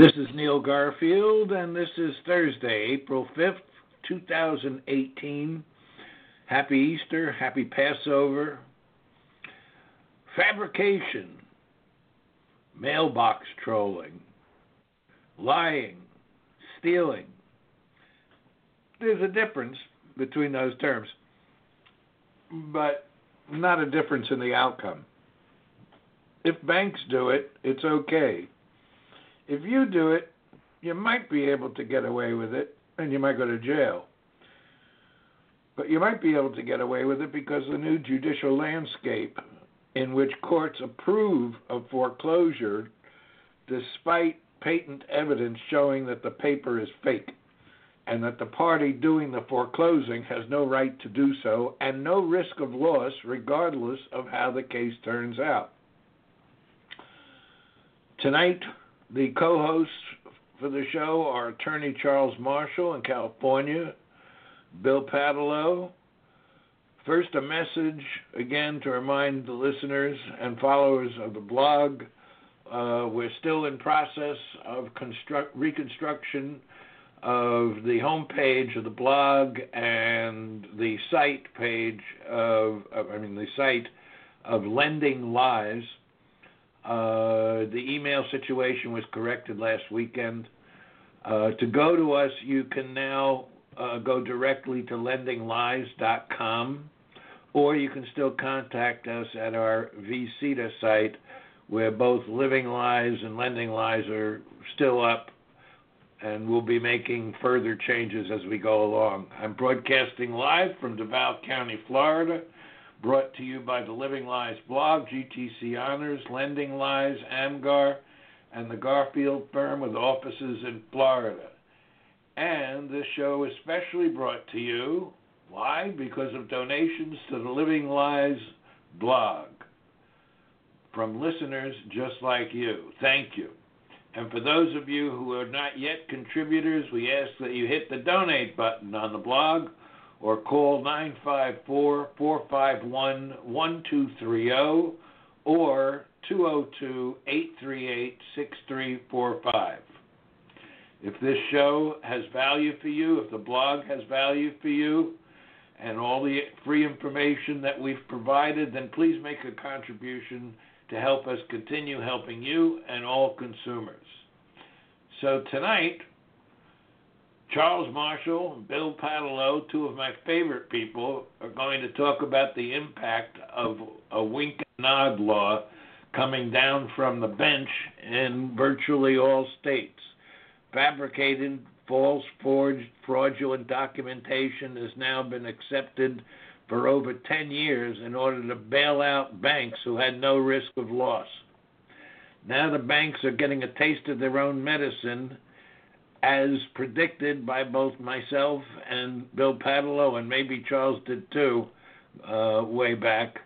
This is Neil Garfield, and this is Thursday, April 5th, 2018. Happy Easter, happy Passover. Fabrication, mailbox trolling, lying, stealing. There's a difference between those terms, but not a difference in the outcome. If banks do it, it's okay. If you do it, you might be able to get away with it and you might go to jail. But you might be able to get away with it because the new judicial landscape in which courts approve of foreclosure despite patent evidence showing that the paper is fake and that the party doing the foreclosing has no right to do so and no risk of loss regardless of how the case turns out. Tonight, the co hosts for the show are attorney Charles Marshall in California, Bill Paatalo. First, a message again to remind the listeners and followers of the blog. Uh, we're still in process of construct reconstruction of the homepage of the blog and the site page of, of I mean the site of Lending Lies. Uh, the email situation was corrected last weekend. Uh, to go to us, you can now uh, go directly to lendinglies.com, or you can still contact us at our VCTA site, where both Living Lies and Lending Lies are still up, and we'll be making further changes as we go along. I'm broadcasting live from Duval County, Florida brought to you by the Living Lies blog, GTC Honors, Lending Lies, AMGAR, and the Garfield firm with offices in Florida. And this show is specially brought to you, why? Because of donations to the Living Lies blog from listeners just like you. Thank you. And for those of you who are not yet contributors, we ask that you hit the donate button on the blog or call 954 451 1230 or 202 838 6345. If this show has value for you, if the blog has value for you, and all the free information that we've provided, then please make a contribution to help us continue helping you and all consumers. So tonight, Charles Marshall and Bill Paatalo, two of my favorite people, are going to talk about the impact of a wink and nod law coming down from the bench in virtually all states. Fabricated, false, forged, fraudulent documentation has now been accepted for over 10 years in order to bail out banks who had no risk of loss. Now the banks are getting a taste of their own medicine as predicted by both myself and Bill Paatalo, and maybe Charles did too, uh, way back,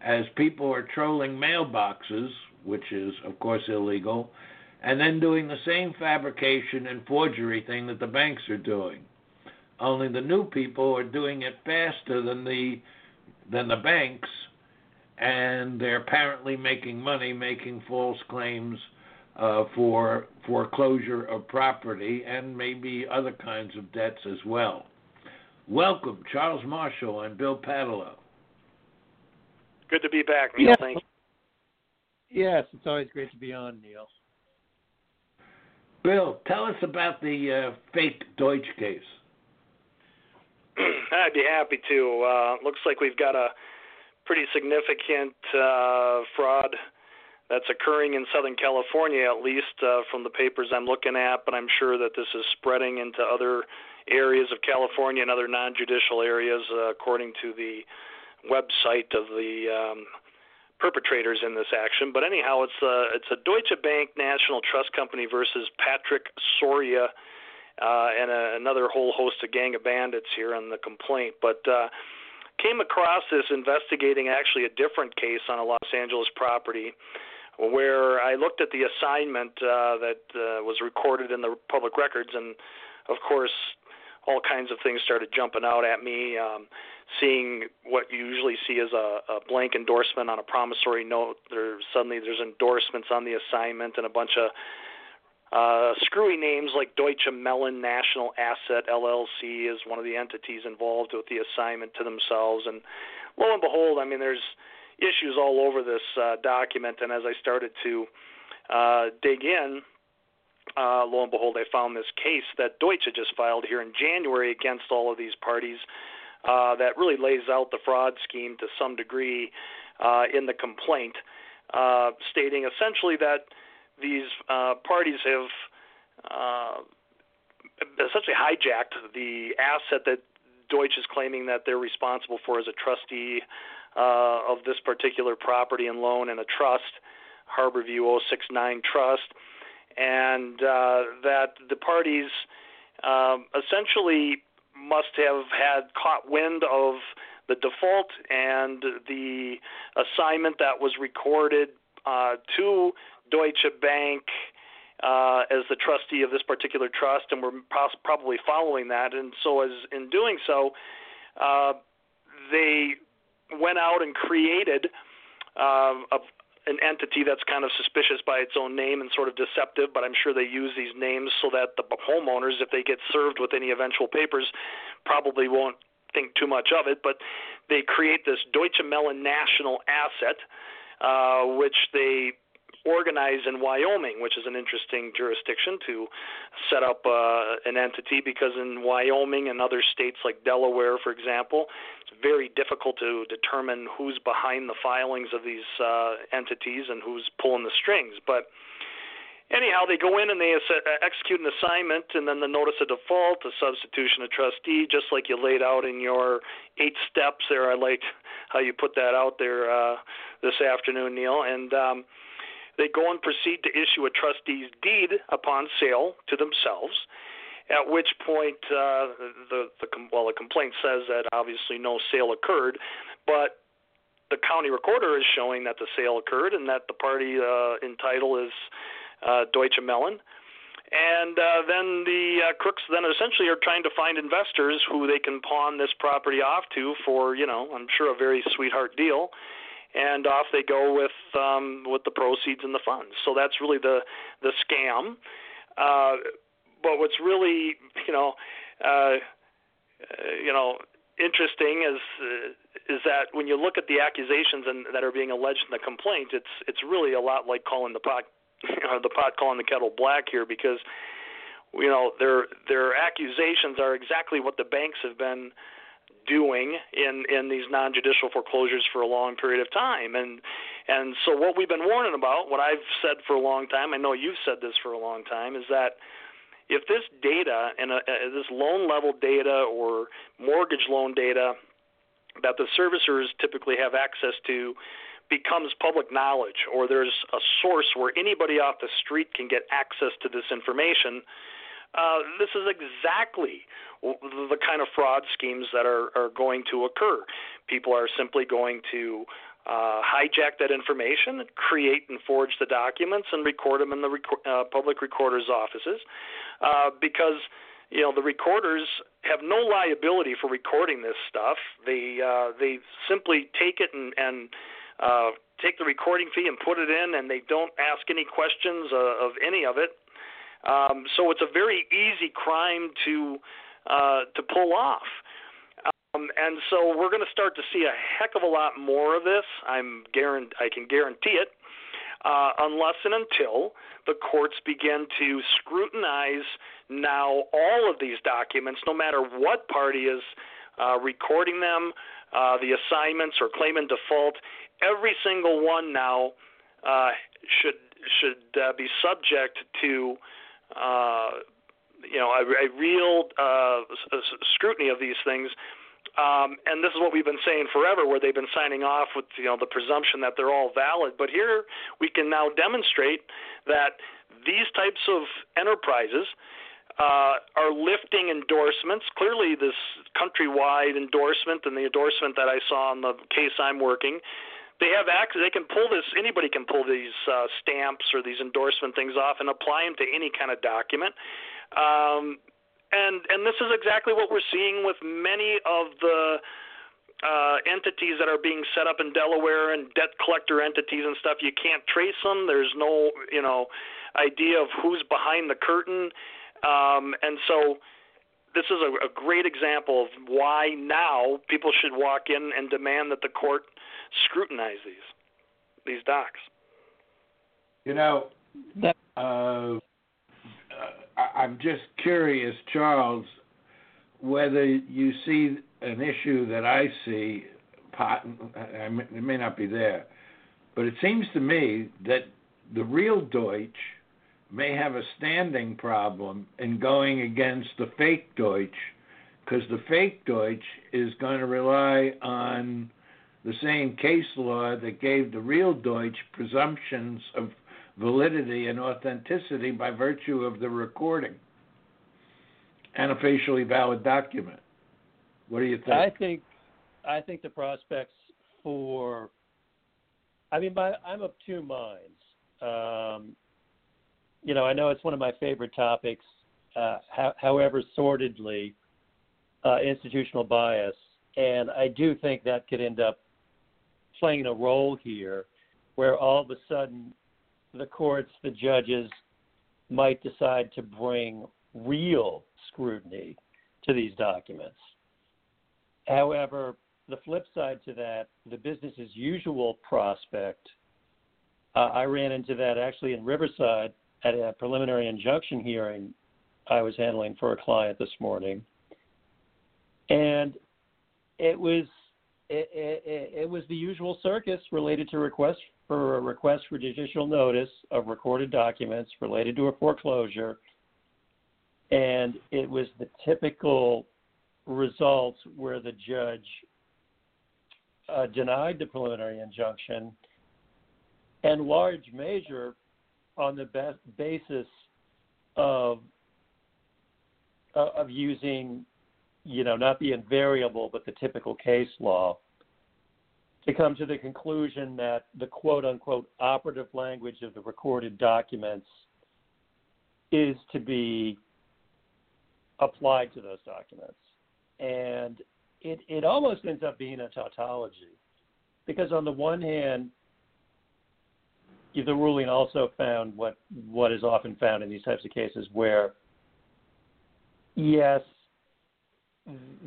as people are trolling mailboxes, which is, of course, illegal, and then doing the same fabrication and forgery thing that the banks are doing. Only the new people are doing it faster than the than the banks, and they're apparently making money making false claims uh, for foreclosure of property and maybe other kinds of debts as well. Welcome, Charles Marshall and Bill Paatalo. Good to be back, Neil. Yeah. Thank you. Yes, it's always great to be on, Neil. Bill, tell us about the uh, fake Deutsch case. I'd be happy to. Uh, looks like we've got a pretty significant uh, fraud that's occurring in Southern California, at least uh, from the papers I'm looking at. But I'm sure that this is spreading into other areas of California and other non-judicial areas, uh, according to the website of the um, perpetrators in this action. But anyhow, it's a it's a Deutsche Bank National Trust Company versus Patrick Soria. Uh, and a, another whole host of gang of bandits here on the complaint. But uh, came across this investigating actually a different case on a Los Angeles property where I looked at the assignment uh, that uh, was recorded in the public records, and of course, all kinds of things started jumping out at me. Um, seeing what you usually see as a, a blank endorsement on a promissory note, there suddenly there's endorsements on the assignment and a bunch of uh, screwy names like Deutsche Mellon National Asset LLC is one of the entities involved with the assignment to themselves, and lo and behold, I mean, there's issues all over this uh, document. And as I started to uh, dig in, uh, lo and behold, I found this case that Deutsche just filed here in January against all of these parties uh, that really lays out the fraud scheme to some degree uh, in the complaint, uh, stating essentially that these uh, parties have uh, essentially hijacked the asset that Deutsche is claiming that they're responsible for as a trustee uh, of this particular property and loan in a trust, Harborview 069 Trust, and uh, that the parties um, essentially must have had caught wind of the default and the assignment that was recorded uh, to Deutsche Bank uh, as the trustee of this particular trust, and we're pos- probably following that. And so, as in doing so, uh, they went out and created uh, a, an entity that's kind of suspicious by its own name and sort of deceptive, but I'm sure they use these names so that the homeowners, if they get served with any eventual papers, probably won't think too much of it. But they create this Deutsche Mellon National Asset, uh, which they organize in Wyoming, which is an interesting jurisdiction to set up uh, an entity because in Wyoming and other states like Delaware, for example, it's very difficult to determine who's behind the filings of these uh, entities and who's pulling the strings. But anyhow, they go in and they execute an assignment, and then the notice of default, the substitution of trustee, just like you laid out in your eight steps there. I liked how you put that out there uh, this afternoon, Neil. And um, they go and proceed to issue a trustee's deed upon sale to themselves. At which point, uh, the, the well, the complaint says that obviously no sale occurred, but the county recorder is showing that the sale occurred and that the party uh, in title is uh, Deutsche Mellon. And uh, then the uh, crooks then essentially are trying to find investors who they can pawn this property off to for, you know, I'm sure a very sweetheart deal and off they go with um, with the proceeds and the funds. So that's really the the scam. Uh, but what's really you know uh, you know interesting is uh, is that when you look at the accusations and that are being alleged in the complaint, it's it's really a lot like calling the pot the pot calling the kettle black here because you know their their accusations are exactly what the banks have been doing in in these non-judicial foreclosures for a long period of time. And and so what we've been warning about what I've said for a long time I know you've said this for a long time is that if this data and uh, uh, this loan level data or mortgage loan data that the servicers typically have access to becomes public knowledge or there's a source where anybody off the street can get access to this information uh, this is exactly the kind of fraud schemes that are, are going to occur. People are simply going to uh, hijack that information, create and forge the documents, and record them in the rec- uh, public recorder's offices, uh, because you know the recorders have no liability for recording this stuff. They uh, they simply take it and, and uh, take the recording fee and put it in, and they don't ask any questions uh, of any of it. Um, so it's a very easy crime to uh, to pull off. Um, and so we're going to start to see a heck of a lot more of this. I'm guarant- I can guarantee it. uh, unless and until the courts begin to scrutinize now all of these documents, no matter what party is uh, recording them, uh, the assignments or claim in default. Every single one now uh, should should uh, be subject to uh, you know a, a real uh, scrutiny of these things. Um, and this is what we've been saying forever, where they've been signing off with you know the presumption that they're all valid. But here we can now demonstrate that these types of enterprises uh, are lifting endorsements. Clearly, this countrywide endorsement and the endorsement that I saw on the case I'm working, they have access. They can pull this. Anybody can pull these uh, stamps or these endorsement things off and apply them to any kind of document. Um, and and this is exactly what we're seeing with many of the uh, entities that are being set up in Delaware and debt collector entities and stuff. You can't trace them. There's no you know idea of who's behind the curtain, um, and so this is a, a great example of why now people should walk in and demand that the court scrutinize these these docs. You know, uh, I'm just curious, Charles, whether you see an issue that I see. It may not be there, but it seems to me that the real Deutsch may have a standing problem in going against the fake Deutsch because the fake Deutsch is going to rely on the same case law that gave the real Deutsch presumptions of validity and authenticity by virtue of the recording and a facially valid document. What do you think? I think I think the prospects for I mean I'm of two minds. Um, you know, I know it's one of my favorite topics. Uh, ho- however, sordidly, uh, institutional bias, and I do think that could end up playing a role here, where all of a sudden the courts, the judges might decide to bring real scrutiny to these documents. However, the flip side to that, the business as usual prospect, uh, I ran into that actually in Riverside at a preliminary injunction hearing I was handling for a client this morning. And it was it, it, it was the usual circus related to requests for a request for judicial notice of recorded documents related to a foreclosure, and it was the typical results where the judge uh, denied the preliminary injunction, and large measure on the basis of uh, of using, you know, not the invariable but the typical case law to come to the conclusion that the quote unquote operative language of the recorded documents is to be applied to those documents. And it, it almost ends up being a tautology. Because on the one hand, the ruling also found what, what is often found in these types of cases where, yes,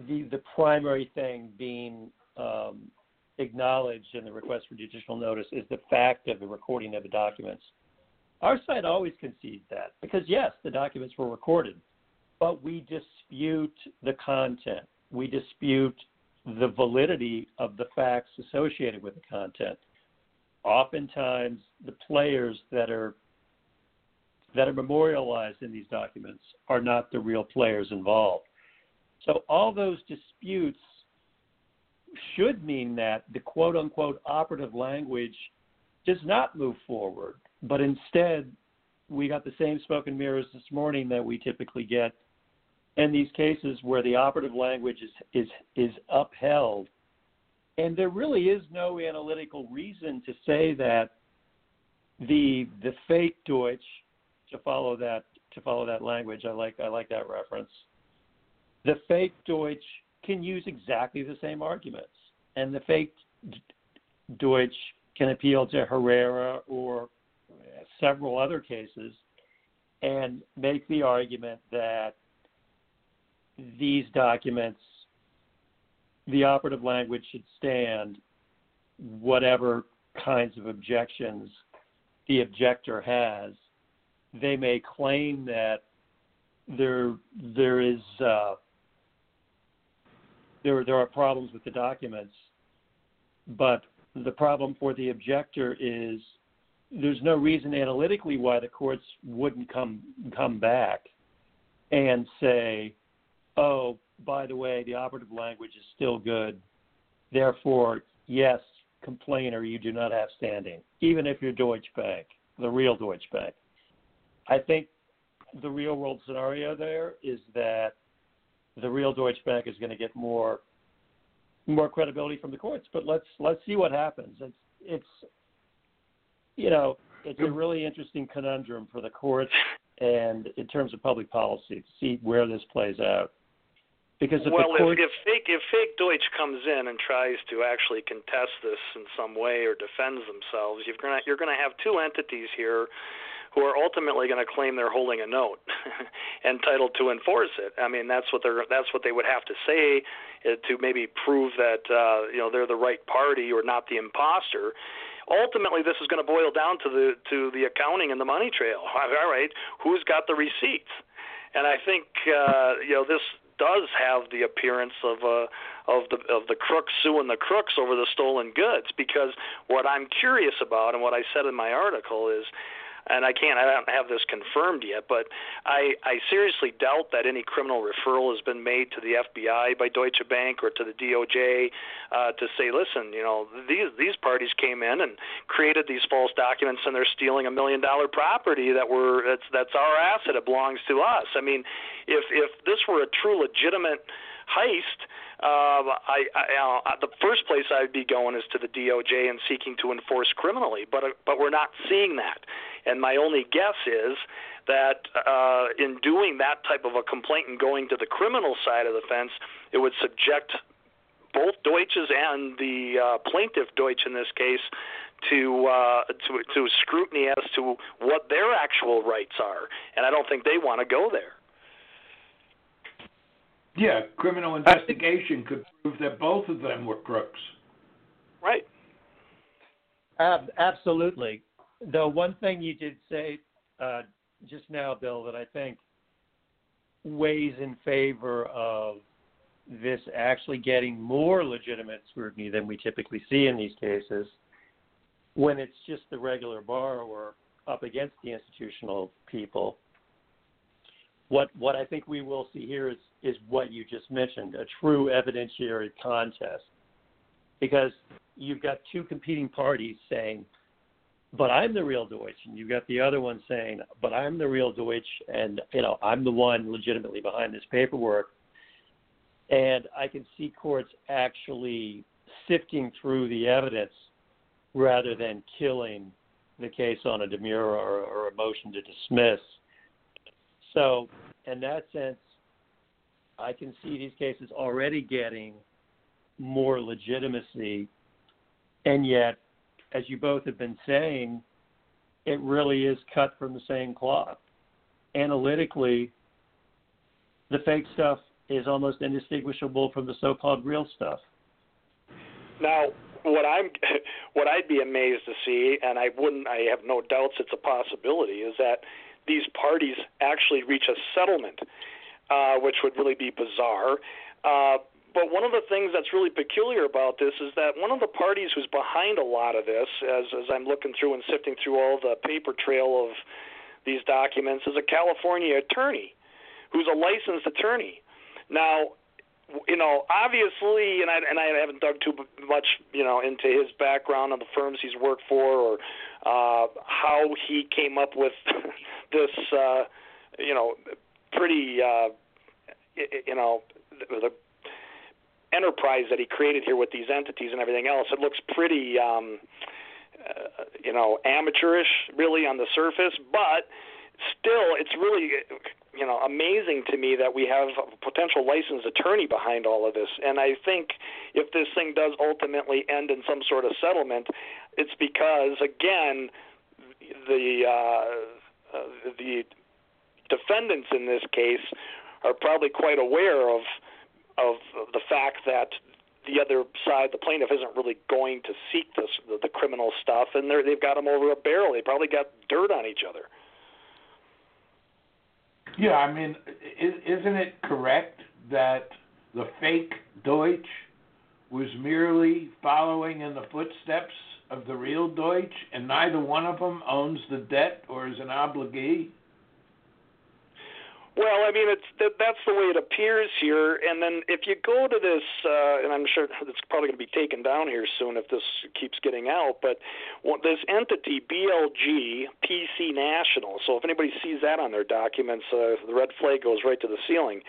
the, the primary thing being um, acknowledged in the request for judicial notice is the fact of the recording of the documents. Our side always concedes that because, yes, the documents were recorded, but we dispute the content. We dispute the validity of the facts associated with the content. Oftentimes, the players that are that are memorialized in these documents are not the real players involved. So all those disputes should mean that the quote unquote operative language does not move forward, but instead we got the same smoke and mirrors this morning that we typically get in these cases where the operative language is is is upheld and there really is no analytical reason to say that the the fake Deutsch to follow that to follow that language I like I like that reference the fake Deutsch can use exactly the same arguments. And the fake Deutsch can appeal to Herrera or several other cases and make the argument that these documents, the operative language should stand whatever kinds of objections the objector has, they may claim that there there is uh, there there are problems with the documents, but the problem for the objector is there's no reason analytically why the courts wouldn't come come back and say, oh, by the way, the operative language is still good. Therefore, yes, complainer, you do not have standing, even if you're Deutsche Bank, the real Deutsche Bank. I think the real world scenario there is that the real Deutsche Bank is going to get more more credibility from the courts. But let's let's see what happens. It's it's you know it's a really interesting conundrum for the courts and in terms of public policy to see where this plays out. Because if well, the courts, if, if fake if fake Deutsch comes in and tries to actually contest this in some way or defends themselves, you're gonna you're gonna have two entities here who are ultimately going to claim they're holding a note entitled to enforce it. I mean, that's what they're that's what they would have to say uh, to maybe prove that uh, you know they're the right party or not the imposter ultimately this is going to boil down to the to the accounting and the money trail. All right, who's got the receipts? And I think uh, you know this does have the appearance of uh, of the of the crooks suing the crooks over the stolen goods because what I'm curious about and what I said in my article is and I can't I don't have this confirmed yet, but I I seriously doubt that any criminal referral has been made to the FBI by Deutsche Bank or to the DOJ uh, to say, listen, you know, these these parties came in and created these false documents and they're stealing a million dollar property that we're that's that's our asset, it belongs to us. I mean, if if this were a true legitimate heist, uh, I, I uh, the first place I'd be going is to the DOJ and seeking to enforce criminally, but uh, but we're not seeing that. And my only guess is that uh, in doing that type of a complaint and going to the criminal side of the fence, it would subject both Deutsches and the uh, plaintiff Deutsch in this case to uh, to to scrutiny as to what their actual rights are, and I don't think they want to go there. Yeah, criminal investigation could prove that both of them were crooks. Right. Ab- absolutely. The one thing you did say uh, just now, Bill, that I think weighs in favor of this actually getting more legitimate scrutiny than we typically see in these cases when it's just the regular borrower up against the institutional people what what I think we will see here is is what you just mentioned, a true evidentiary contest. Because you've got two competing parties saying, but I'm the real Deutsch, and you've got the other one saying, but I'm the real Deutsch, and you know I'm the one legitimately behind this paperwork. And I can see courts actually sifting through the evidence rather than killing the case on a demurrer or, or a motion to dismiss so, in that sense, I can see these cases already getting more legitimacy, and yet, as you both have been saying, it really is cut from the same cloth. Analytically, the fake stuff is almost indistinguishable from the so-called real stuff. Now, what I'm, what I'd be amazed to see, and I wouldn't, I have no doubts it's a possibility, is that these parties actually reach a settlement, uh, which would really be bizarre. Uh, but one of the things that's really peculiar about this is that one of the parties who's behind a lot of this, as, as I'm looking through and sifting through all the paper trail of these documents, is a California attorney who's a licensed attorney. Now, you know, obviously, and I and I haven't dug too much, you know, into his background and the firms he's worked for, or uh, how he came up with this, uh, you know, pretty, uh, you know, the enterprise that he created here with these entities and everything else. It looks pretty, um, uh, you know, amateurish, really on the surface, but still, it's really you know amazing to me that we have a potential licensed attorney behind all of this. And I think if this thing does ultimately end in some sort of settlement, it's because again the uh, uh, the defendants in this case are probably quite aware of of the fact that the other side, the plaintiff, isn't really going to seek this, the, the criminal stuff, and they're, they've got them over a barrel. They probably got dirt on each other. Yeah, I mean, isn't it correct that the fake Deutsch was merely following in the footsteps of the real Deutsch, and neither one of them owns the debt or is an obligee? Well, I mean, it's that, that's the way it appears here. And then if you go to this, uh, and I'm sure it's probably going to be taken down here soon if this keeps getting out, but well, this entity, BLG PC National. So if anybody sees that on their documents, uh, the red flag goes right to the ceiling.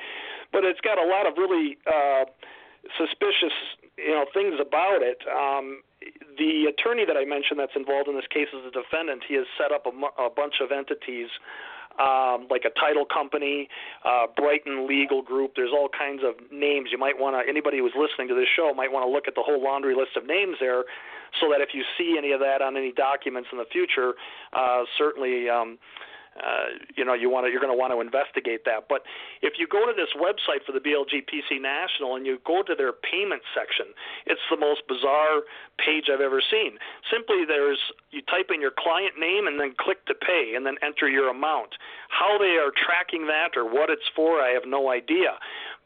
But it's got a lot of really uh, suspicious, you know, things about it. Um, the attorney that I mentioned that's involved in this case is a defendant. He has set up a, a bunch of entities um, like a title company, uh, Brighton Legal Group. There's all kinds of names. You might want to. Anybody who's listening to this show might want to look at the whole laundry list of names there, so that if you see any of that on any documents in the future, uh, certainly. Um, uh, you know you want to you're going to want to investigate that. But if you go to this website for the BLG PC National and you go to their payment section, it's the most bizarre page I've ever seen. Simply, there's you type in your client name and then click to pay and then enter your amount. How they are tracking that or what it's for, I have no idea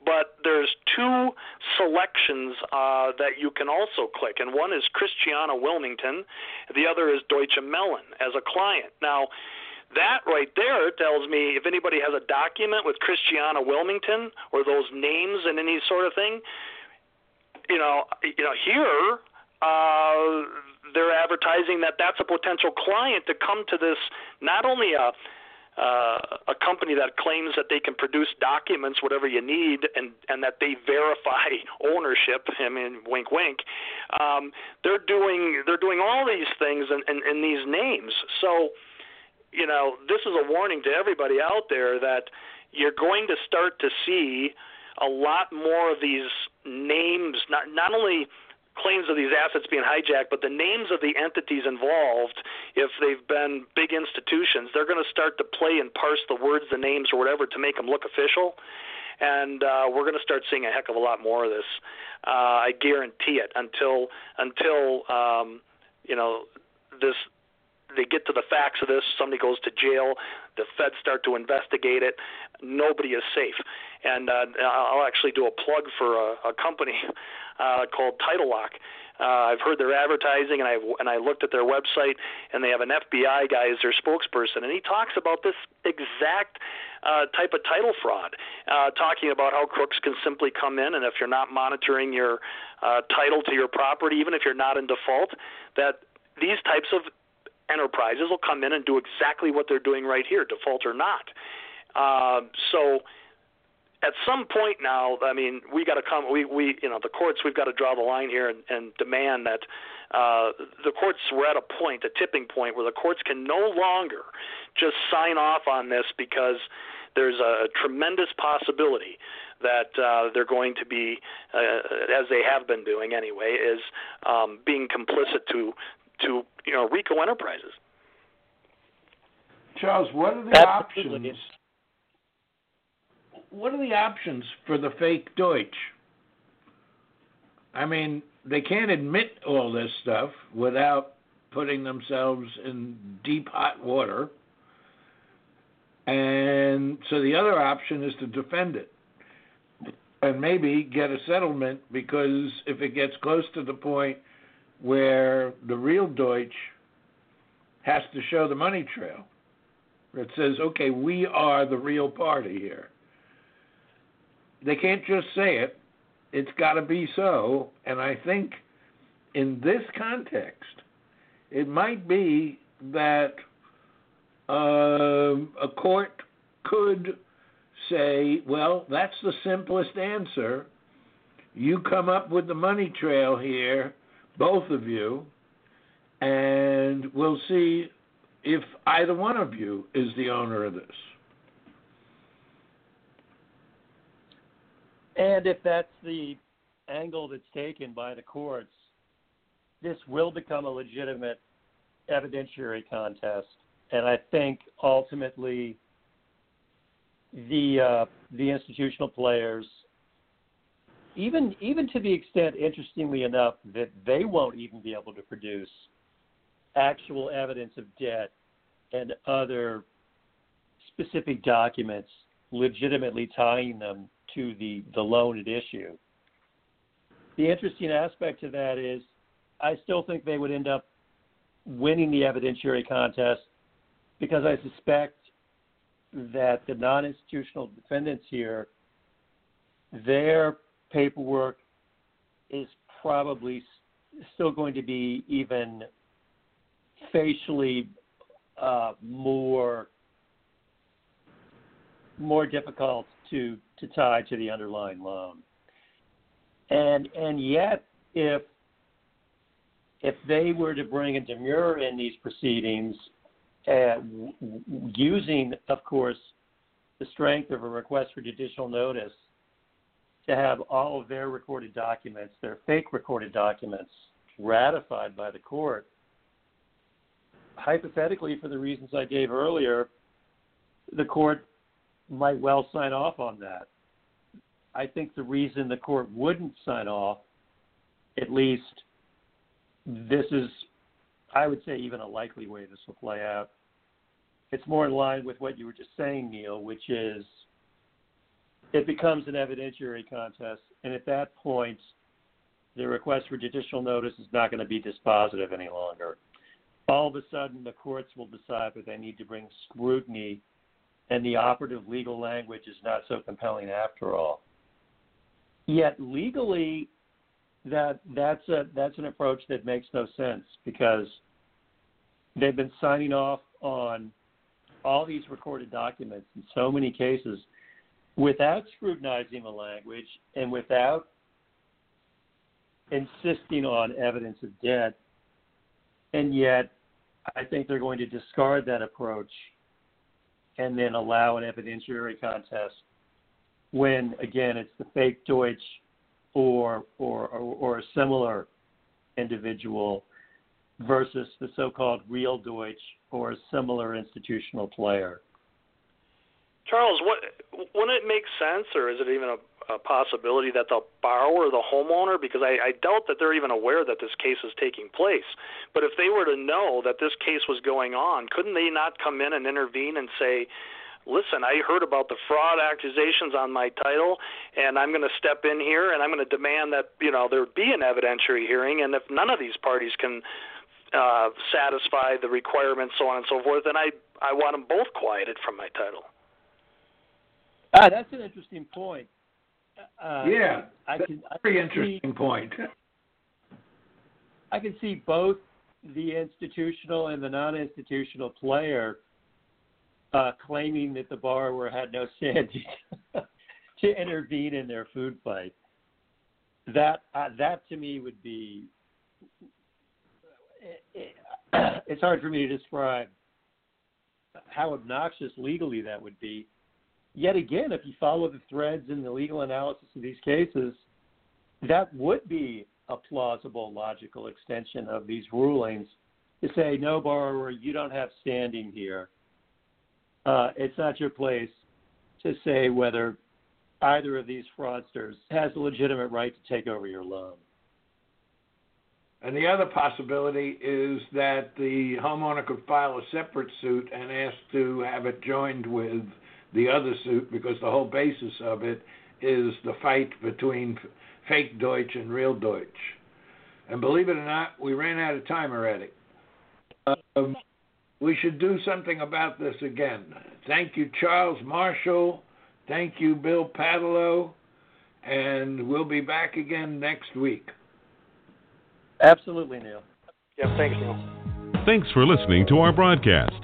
but there's two selections uh, that you can also click, and one is Christiana Wilmington, the other is Deutsche Mellon as a client. Now, that right there tells me if anybody has a document with Christiana Wilmington or those names and any sort of thing, you know, you know here uh, they're advertising that that's a potential client to come to this not only a uh, a company that claims that they can produce documents, whatever you need, and and that they verify ownership. I mean, wink, wink. Um, they're doing they're doing all these things in, in, in these names. So you know, this is a warning to everybody out there that you're going to start to see a lot more of these names, not not only claims of these assets being hijacked, but the names of the entities involved, if they've been big institutions, they're going to start to play and parse the words, the names, or whatever to make them look official. And uh, we're going to start seeing a heck of a lot more of this. Uh, I guarantee it. Until until um, you know this they get to the facts of this, somebody goes to jail, the feds start to investigate it. Nobody is safe. And uh, I'll actually do a plug for a, a company uh, called Title Lock. Uh, I've heard their advertising, and I and I looked at their website, and they have an FBI guy as their spokesperson, and he talks about this exact uh, type of title fraud, uh, talking about how crooks can simply come in, and if you're not monitoring your uh, title to your property, even if you're not in default, that these types of enterprises will come in and do exactly what they're doing right here, default or not. Uh, so at some point now, I mean, we got to come. We, we, you know, the courts. We've got to draw the line here and, and demand that uh, the courts. We're at a point, a tipping point, where the courts can no longer just sign off on this because there's a tremendous possibility that uh, they're going to be, uh, as they have been doing anyway, is um, being complicit to to you know RICO Enterprises. Charles, what are the Absolutely. options? What are the options for the fake Deutsch? I mean, they can't admit all this stuff without putting themselves in deep hot water. And so the other option is to defend it and maybe get a settlement because if it gets close to the point where the real Deutsch has to show the money trail. It says, okay, we are the real party here. They can't just say it, it's got to be so. And I think in this context, it might be that uh, a court could say, well, that's the simplest answer. You come up with the money trail here, both of you, and we'll see if either one of you is the owner of this. And if that's the angle that's taken by the courts, this will become a legitimate evidentiary contest. And I think ultimately the uh, the institutional players even even to the extent, interestingly enough, that they won't even be able to produce actual evidence of debt and other specific documents legitimately tying them to the, the loan at issue. The interesting aspect to that is I still think they would end up winning the evidentiary contest because I suspect that the non institutional defendants here, their paperwork is probably still going to be even facially uh, more more difficult to to tie to the underlying loan. And and yet, if if they were to bring a demurrer in these proceedings, uh, using, of course, the strength of a request for judicial notice to have all of their recorded documents, their fake recorded documents, ratified by the court, hypothetically, for the reasons I gave earlier, the court might well sign off on that. I think the reason the court wouldn't sign off, at least this is, I would say, even a likely way this will play out. It's more in line with what you were just saying, Neil, which is it becomes an evidentiary contest, and at that point, the request for judicial notice is not going to be dispositive any longer. All of a sudden, the courts will decide that they need to bring scrutiny, and the operative legal language is not so compelling after all. Yet legally, that that's a that's an approach that makes no sense because they've been signing off on all these recorded documents in so many cases without scrutinizing the language and without insisting on evidence of debt. And yet, I think they're going to discard that approach and then allow an evidentiary contest when, again, it's the fake Deutsch or, or, or, or a similar individual versus the so called real Deutsch or a similar institutional player. Charles, what wouldn't it make sense, or is it even a, a possibility that the borrower, the homeowner, because I, I doubt that they're even aware that this case is taking place, but if they were to know that this case was going on, couldn't they not come in and intervene and say, listen, I heard about the fraud accusations on my title, and I'm going to step in here and I'm going to demand that you know there be an evidentiary hearing, and if none of these parties can uh, satisfy the requirements, so on and so forth, then I I want them both quieted from my title. Ah, that's an interesting point. Uh, yeah, I can, very I can interesting see, point. I can see both the institutional and the non-institutional player uh, claiming that the borrower had no standing to intervene in their food fight. That uh, that to me would be. It's hard for me to describe how obnoxious legally that would be yet again, if you follow the threads in the legal analysis of these cases, that would be a plausible, logical extension of these rulings to say, no, borrower, you don't have standing here. Uh, it's not your place to say whether either of these fraudsters has a legitimate right to take over your loan. And the other possibility is that the homeowner could file a separate suit and ask to have it joined with the other suit because the whole basis of it is the fight between fake Deutsch and real Deutsch. And believe it or not, we ran out of time already. Um, we should do something about this again. Thank you, Charles Marshall. Thank you, Bill Paatalo. And we'll be back again next week. Absolutely, Neil. Yeah, thanks, Neil. Thanks for listening to our broadcast.